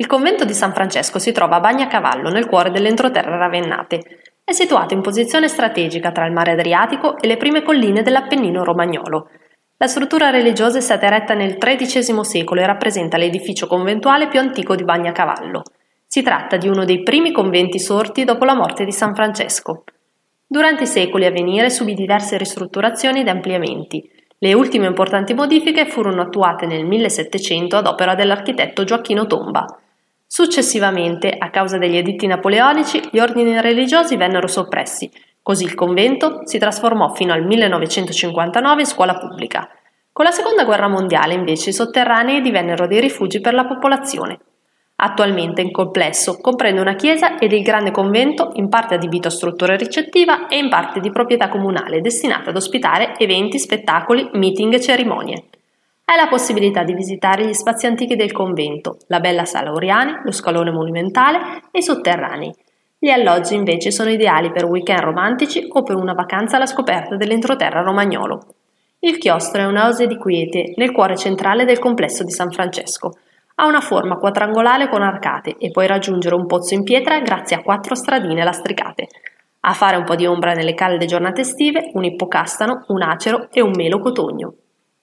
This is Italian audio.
Il convento di San Francesco si trova a Bagnacavallo, nel cuore dell'entroterra ravennate. È situato in posizione strategica tra il mare Adriatico e le prime colline dell'Appennino romagnolo. La struttura religiosa è stata eretta nel XIII secolo e rappresenta l'edificio conventuale più antico di Bagnacavallo. Si tratta di uno dei primi conventi sorti dopo la morte di San Francesco. Durante i secoli a venire subì diverse ristrutturazioni ed ampliamenti. Le ultime importanti modifiche furono attuate nel 1700 ad opera dell'architetto Gioacchino Tomba. Successivamente, a causa degli editti napoleonici, gli ordini religiosi vennero soppressi, così il convento si trasformò fino al 1959 in scuola pubblica. Con la seconda guerra mondiale invece i sotterranei divennero dei rifugi per la popolazione. Attualmente il complesso comprende una chiesa ed il grande convento in parte adibito a struttura ricettiva e in parte di proprietà comunale destinata ad ospitare eventi, spettacoli, meeting e cerimonie hai la possibilità di visitare gli spazi antichi del convento, la bella sala Oriani, lo scalone monumentale e i sotterranei. Gli alloggi invece sono ideali per weekend romantici o per una vacanza alla scoperta dell'entroterra romagnolo. Il chiostro è un'oasi di quiete nel cuore centrale del complesso di San Francesco. Ha una forma quadrangolare con arcate e puoi raggiungere un pozzo in pietra grazie a quattro stradine lastricate. A fare un po' di ombra nelle calde giornate estive, un ippocastano, un acero e un melo cotogno.